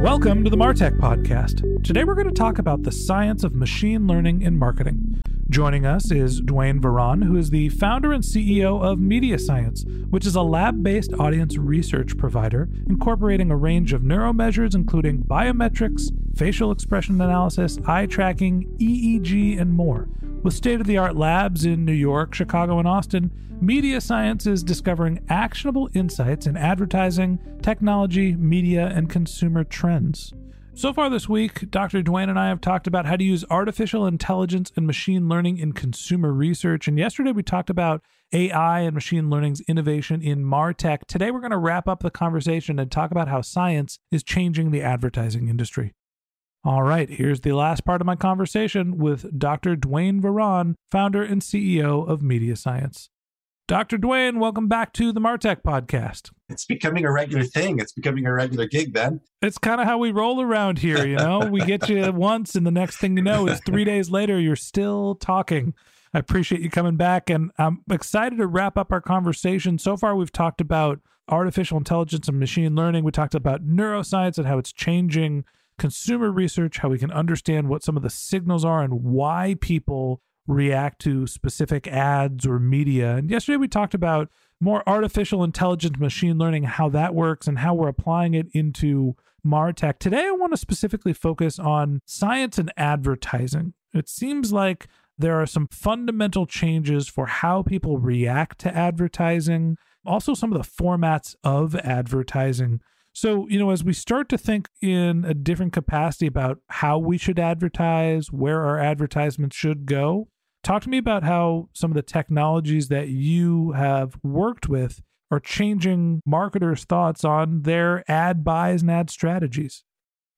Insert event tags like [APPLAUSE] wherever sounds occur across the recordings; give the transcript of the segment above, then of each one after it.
Welcome to the Martech Podcast. Today we're going to talk about the science of machine learning in marketing. Joining us is Duane Varan, who is the founder and CEO of Media Science, which is a lab based audience research provider incorporating a range of neuromeasures, including biometrics, facial expression analysis, eye tracking, EEG, and more. With state of the art labs in New York, Chicago, and Austin, Media Science is discovering actionable insights in advertising, technology, media, and consumer trends. So far this week, Dr. Duane and I have talked about how to use artificial intelligence and machine learning in consumer research. And yesterday we talked about AI and machine learning's innovation in MarTech. Today we're going to wrap up the conversation and talk about how science is changing the advertising industry. All right, here's the last part of my conversation with Dr. Duane Varan, founder and CEO of Media Science. Dr. Duane, welcome back to the Martech podcast. It's becoming a regular thing. It's becoming a regular gig, Ben. It's kind of how we roll around here, you know? we get you [LAUGHS] once, and the next thing you know is three days later, you're still talking. I appreciate you coming back, and I'm excited to wrap up our conversation. So far, we've talked about artificial intelligence and machine learning. We talked about neuroscience and how it's changing consumer research, how we can understand what some of the signals are and why people react to specific ads or media. And yesterday we talked about more artificial intelligence, machine learning, how that works, and how we're applying it into MarTech. Today I want to specifically focus on science and advertising. It seems like there are some fundamental changes for how people react to advertising, also some of the formats of advertising. So, you know, as we start to think in a different capacity about how we should advertise, where our advertisements should go, talk to me about how some of the technologies that you have worked with are changing marketers' thoughts on their ad buys and ad strategies.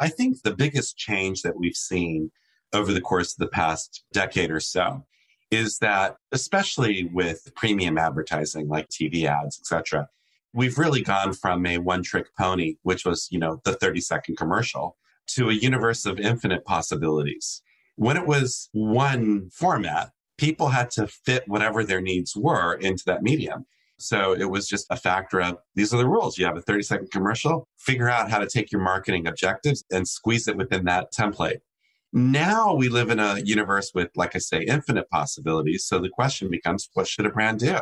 I think the biggest change that we've seen over the course of the past decade or so is that, especially with premium advertising like TV ads, etc., we've really gone from a one trick pony, which was, you know, the 30 second commercial, to a universe of infinite possibilities. When it was one format, people had to fit whatever their needs were into that medium. So it was just a factor of these are the rules. You have a 30 second commercial, figure out how to take your marketing objectives and squeeze it within that template. Now we live in a universe with, like I say, infinite possibilities. So the question becomes, what should a brand do?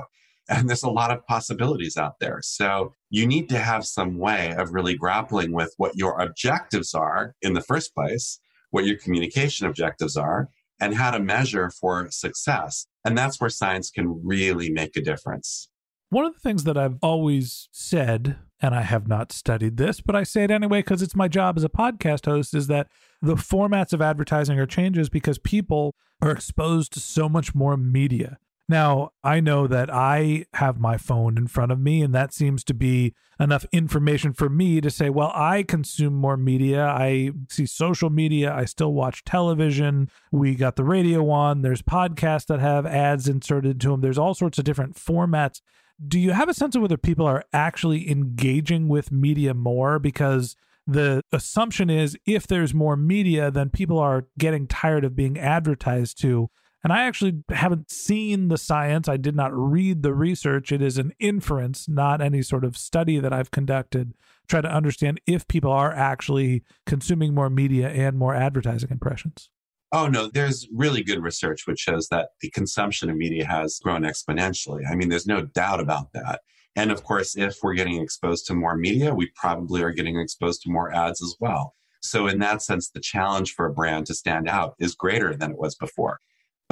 And there's a lot of possibilities out there. So you need to have some way of really grappling with what your objectives are in the first place, what your communication objectives are, and how to measure for success. And that's where science can really make a difference. One of the things that I've always said, and I have not studied this, but I say it anyway because it's my job as a podcast host, is that the formats of advertising are changes because people are exposed to so much more media. Now, I know that I have my phone in front of me, and that seems to be enough information for me to say, well, I consume more media. I see social media. I still watch television. We got the radio on. There's podcasts that have ads inserted to them. There's all sorts of different formats. Do you have a sense of whether people are actually engaging with media more? Because the assumption is if there's more media, then people are getting tired of being advertised to And I actually haven't seen the science. I did not read the research. It is an inference, not any sort of study that I've conducted. Try to understand if people are actually consuming more media and more advertising impressions. Oh, no, there's really good research which shows that the consumption of media has grown exponentially. I mean, there's no doubt about that. And of course, if we're getting exposed to more media, we probably are getting exposed to more ads as well. So, in that sense, the challenge for a brand to stand out is greater than it was before.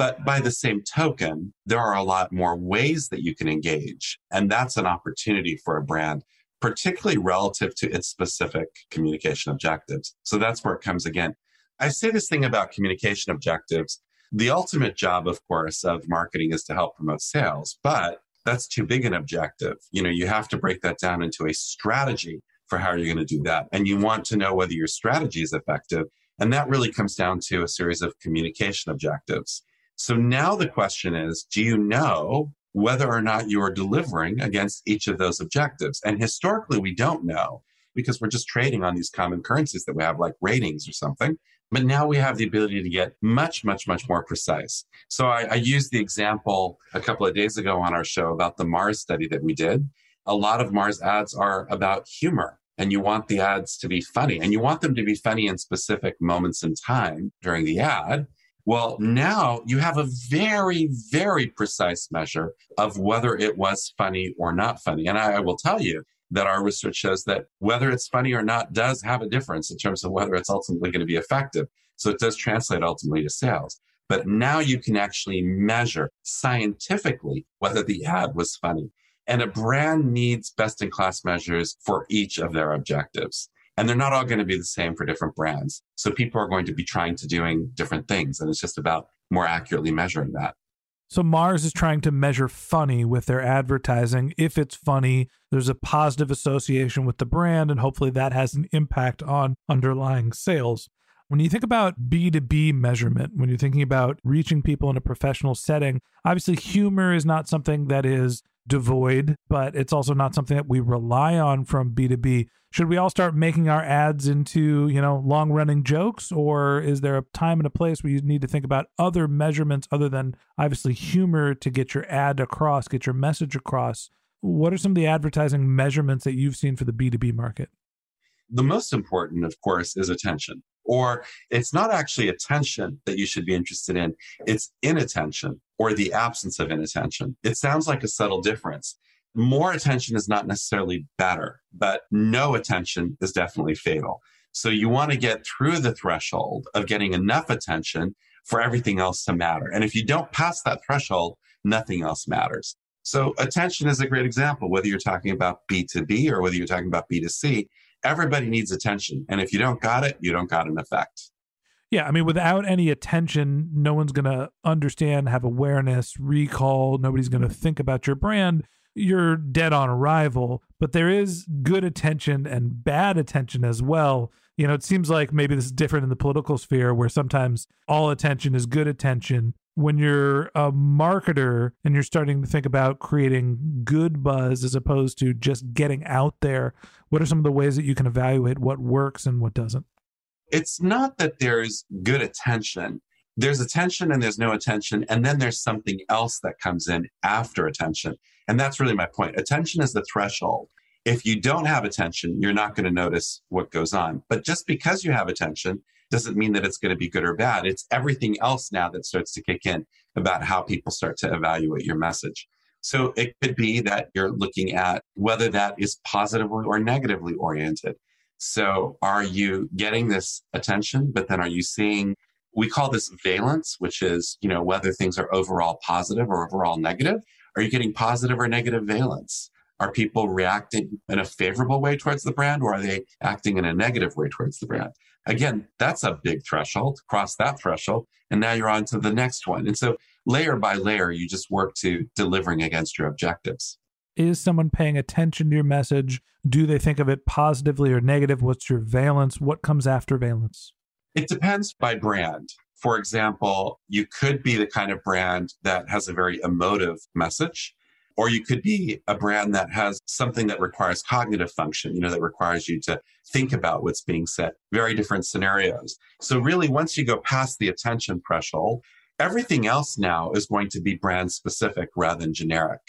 But by the same token, there are a lot more ways that you can engage. And that's an opportunity for a brand, particularly relative to its specific communication objectives. So that's where it comes again. I say this thing about communication objectives. The ultimate job, of course, of marketing is to help promote sales, but that's too big an objective. You know, you have to break that down into a strategy for how you're going to do that. And you want to know whether your strategy is effective. And that really comes down to a series of communication objectives. So now the question is do you know whether or not you are delivering against each of those objectives? And historically, we don't know because we're just trading on these common currencies that we have, like ratings or something. But now we have the ability to get much, much, much more precise. So I, I used the example a couple of days ago on our show about the Mars study that we did. A lot of Mars ads are about humor and you want the ads to be funny and you want them to be funny in specific moments in time during the ad. Well, now you have a very, very precise measure of whether it was funny or not funny. And I, I will tell you, that our research shows that whether it's funny or not does have a difference in terms of whether it's ultimately going to be effective. So it does translate ultimately to sales. But now you can actually measure scientifically whether the ad was funny. And a brand needs best in class measures for each of their objectives. And they're not all going to be the same for different brands. So people are going to be trying to doing different things. And it's just about more accurately measuring that. So Mars is trying to measure funny with their advertising. If it's funny, there's a positive association with the brand, and hopefully that has an impact on underlying sales. When you think about B2B measurement, when you're thinking about reaching people in a professional setting, obviously humor is not something that is devoid, but it's also not something that we rely on from B2B. Should we all start making our ads into, you know, long running jokes or is there a time and a place where you need to think about other measurements other than obviously humor to get your ad across, get your message across? What are some of the advertising measurements that you've seen for the B2B market? The most important, of course, is attention. Or it's not actually attention that you should be interested in, it's inattention or the absence of inattention. It sounds like a subtle difference. More attention is not necessarily better, but no attention is definitely fatal. So you want to get through the threshold of getting enough attention for everything else to matter. And if you don't pass that threshold, nothing else matters. So attention is a great example, whether you're talking about B2B or whether you're talking about B2C everybody needs attention. And if you don't got it, you don't got an effect. Yeah, I mean, without any attention, no one's going to understand, have awareness, recall. Nobody's going to think about your brand. You're dead on arrival. But there is good attention and bad attention as well. You know, it seems like maybe this is different in the political sphere where sometimes all attention is good attention when you're a marketer and you're starting to think about creating good buzz as opposed to just getting out there, what are some of the ways that you can evaluate what works and what doesn't? It's not that there's good attention. There's attention and there's no attention. And then there's something else that comes in after attention. And that's really my point. Attention is the threshold. If you don't have attention, you're not going to notice what goes on. But just because you have attention doesn't mean that it's going to be good or bad. It's everything else now that starts to kick in about how people start to evaluate your message. So it could be that you're looking at whether that is positively or negatively oriented. So are you getting this attention, but then are you seeing, we call this valence, which is, you know, whether things are overall positive or overall negative. Are you getting positive or negative valence? Are people reacting in a favorable way towards the brand or are they acting in a negative way towards the brand? Again, that's a big threshold. Cross that threshold, and now you're on to the next one. And so, layer by layer, you just work to delivering against your objectives. Is someone paying attention to your message? Do they think of it positively or negative? What's your valence? What comes after valence? It depends by brand. For example, you could be the kind of brand that has a very emotive message or you could be a brand that has something that requires cognitive function, you know, that requires you to think about what's being said, very different scenarios. So really, once you go past the attention threshold, Everything else now is going to be brand specific rather than generic.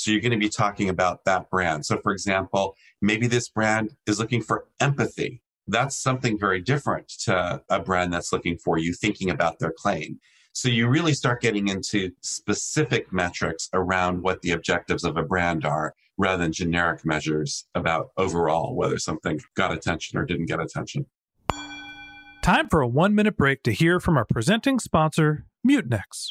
So you're going to be talking about that brand. So, for example, maybe this brand is looking for empathy. That's something very different to a brand that's looking for you thinking about their claim. So you really start getting into specific metrics around what the objectives of a brand are rather than generic measures about overall whether something got attention or didn't get attention. Time for a one minute break to hear from our presenting sponsor, Mutinex.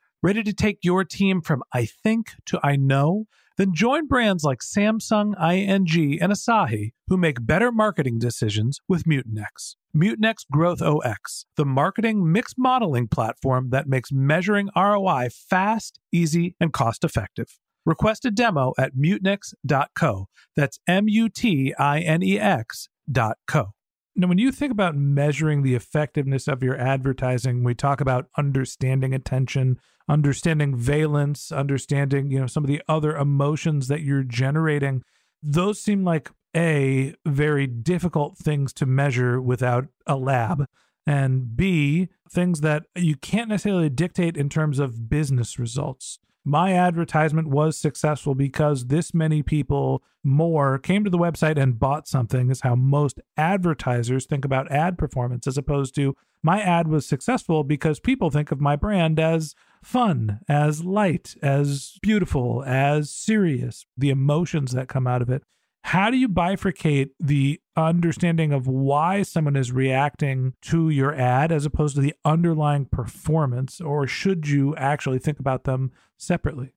Ready to take your team from I think to I know? Then join brands like Samsung, ING, and Asahi who make better marketing decisions with Mutinex. Mutinex Growth OS, the marketing mix modeling platform that makes measuring ROI fast, easy, and cost effective. Request a demo at mutinex.co. That's M U T I N E X.co. Now, when you think about measuring the effectiveness of your advertising, we talk about understanding attention, understanding valence, understanding, you know, some of the other emotions that you're generating. Those seem like a very difficult things to measure without a lab and b things that you can't necessarily dictate in terms of business results my advertisement was successful because this many people more came to the website and bought something is how most advertisers think about ad performance as opposed to my ad was successful because people think of my brand as fun, as light, as beautiful, as serious, the emotions that come out of it. How do you bifurcate the understanding of why someone is reacting to your ad as opposed to the underlying performance? Or should you actually think about them separately?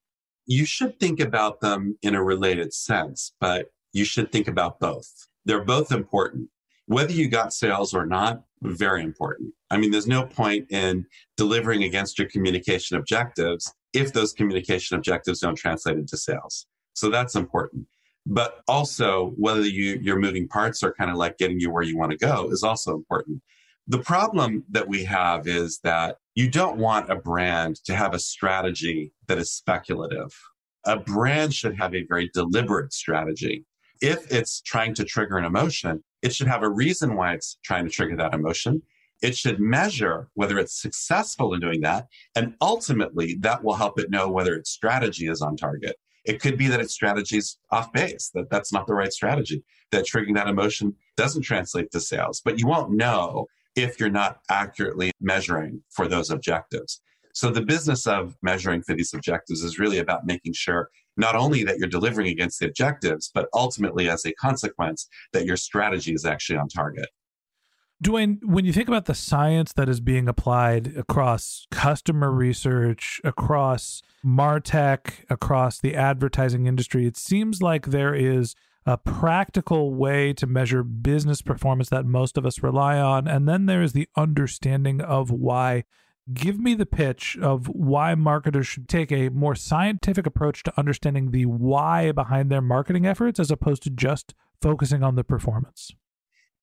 You should think about them in a related sense, but you should think about both. They're both important. Whether you got sales or not, very important. I mean, there's no point in delivering against your communication objectives if those communication objectives don't translate into sales. So that's important but also whether you, your moving parts are kind of like getting you where you want to go is also important. The problem that we have is that you don't want a brand to have a strategy that is speculative. A brand should have a very deliberate strategy. If it's trying to trigger an emotion, it should have a reason why it's trying to trigger that emotion. It should measure whether it's successful in doing that. And ultimately, that will help it know whether its strategy is on target. It could be that its strategy is off base, that that's not the right strategy, that triggering that emotion doesn't translate to sales. But you won't know if you're not accurately measuring for those objectives. So the business of measuring for these objectives is really about making sure not only that you're delivering against the objectives, but ultimately as a consequence that your strategy is actually on target. Duane, when you think about the science that is being applied across customer research, across Martech, across the advertising industry, it seems like there is a practical way to measure business performance that most of us rely on. And then there is the understanding of why. Give me the pitch of why marketers should take a more scientific approach to understanding the why behind their marketing efforts as opposed to just focusing on the performance.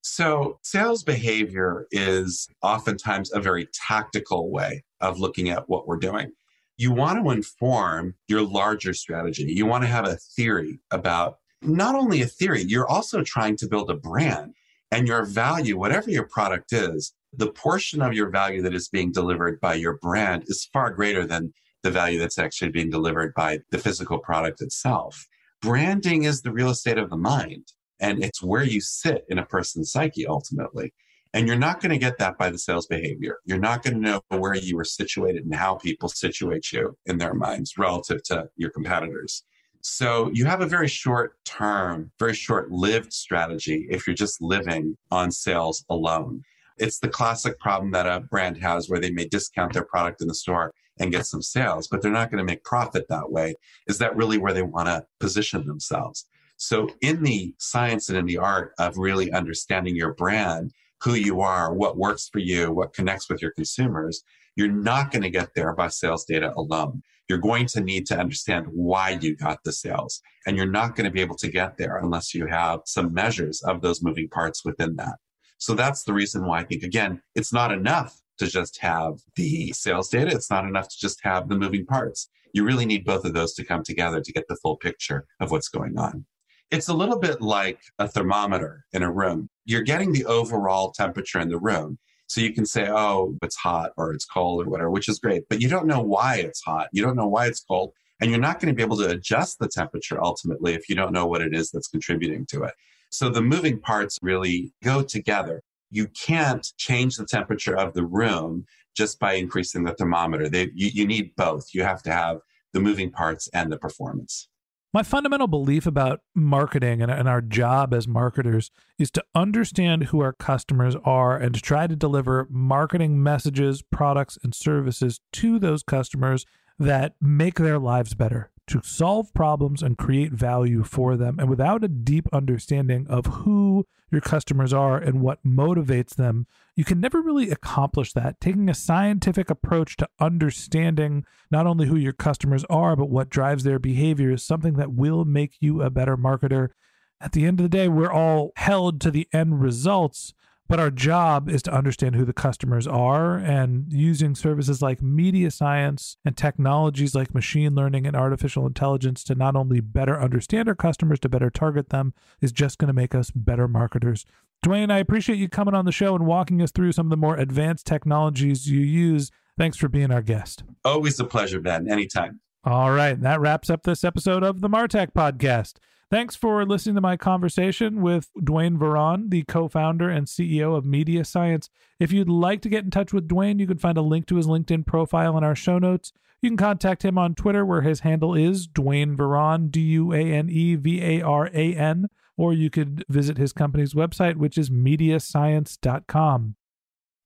So, sales behavior is oftentimes a very tactical way of looking at what we're doing. You want to inform your larger strategy. You want to have a theory about not only a theory, you're also trying to build a brand. And your value, whatever your product is, the portion of your value that is being delivered by your brand is far greater than the value that's actually being delivered by the physical product itself. Branding is the real estate of the mind, and it's where you sit in a person's psyche ultimately. And you're not going to get that by the sales behavior. You're not going to know where you are situated and how people situate you in their minds relative to your competitors. So you have a very short term, very short lived strategy if you're just living on sales alone. It's the classic problem that a brand has where they may discount their product in the store and get some sales, but they're not going to make profit that way. Is that really where they want to position themselves? So, in the science and in the art of really understanding your brand, who you are, what works for you, what connects with your consumers, you're not going to get there by sales data alone. You're going to need to understand why you got the sales. And you're not going to be able to get there unless you have some measures of those moving parts within that. So that's the reason why I think, again, it's not enough to just have the sales data. It's not enough to just have the moving parts. You really need both of those to come together to get the full picture of what's going on. It's a little bit like a thermometer in a room. You're getting the overall temperature in the room. So you can say, oh, it's hot or it's cold or whatever, which is great, but you don't know why it's hot. You don't know why it's cold. And you're not going to be able to adjust the temperature ultimately if you don't know what it is that's contributing to it. So the moving parts really go together. You can't change the temperature of the room just by increasing the thermometer. They, you, you need both. You have to have the moving parts and the performance. My fundamental belief about marketing and, and, our job as marketers is to understand who our customers are and to try to deliver marketing messages, products, and services to those customers that make their lives better to solve problems and create value for them. And without a deep understanding of who your customers are and what motivates them, you can never really accomplish that. Taking a scientific approach to understanding not only who your customers are, but what drives their behavior is something that will make you a better marketer. At the end of the day, we're all held to the end results but our job is to understand who the customers are and using services like media science and technologies like machine learning and artificial intelligence to not only better understand our customers, to better target them, is just going to make us better marketers. Duane, I appreciate you coming on the show and walking us through some of the more advanced technologies you use. Thanks for being our guest. Always a pleasure, Ben. Anytime. All right. That wraps up this episode of the Martech Podcast. Thanks for listening to my conversation with Duane Varan, the co founder and CEO of Media Science. If you'd like to get in touch with Duane, you can find a link to his LinkedIn profile in our show notes. You can contact him on Twitter, where his handle is Duane Varan, D U A N E V A R A N, or you could visit his company's website, which is mediascience.com.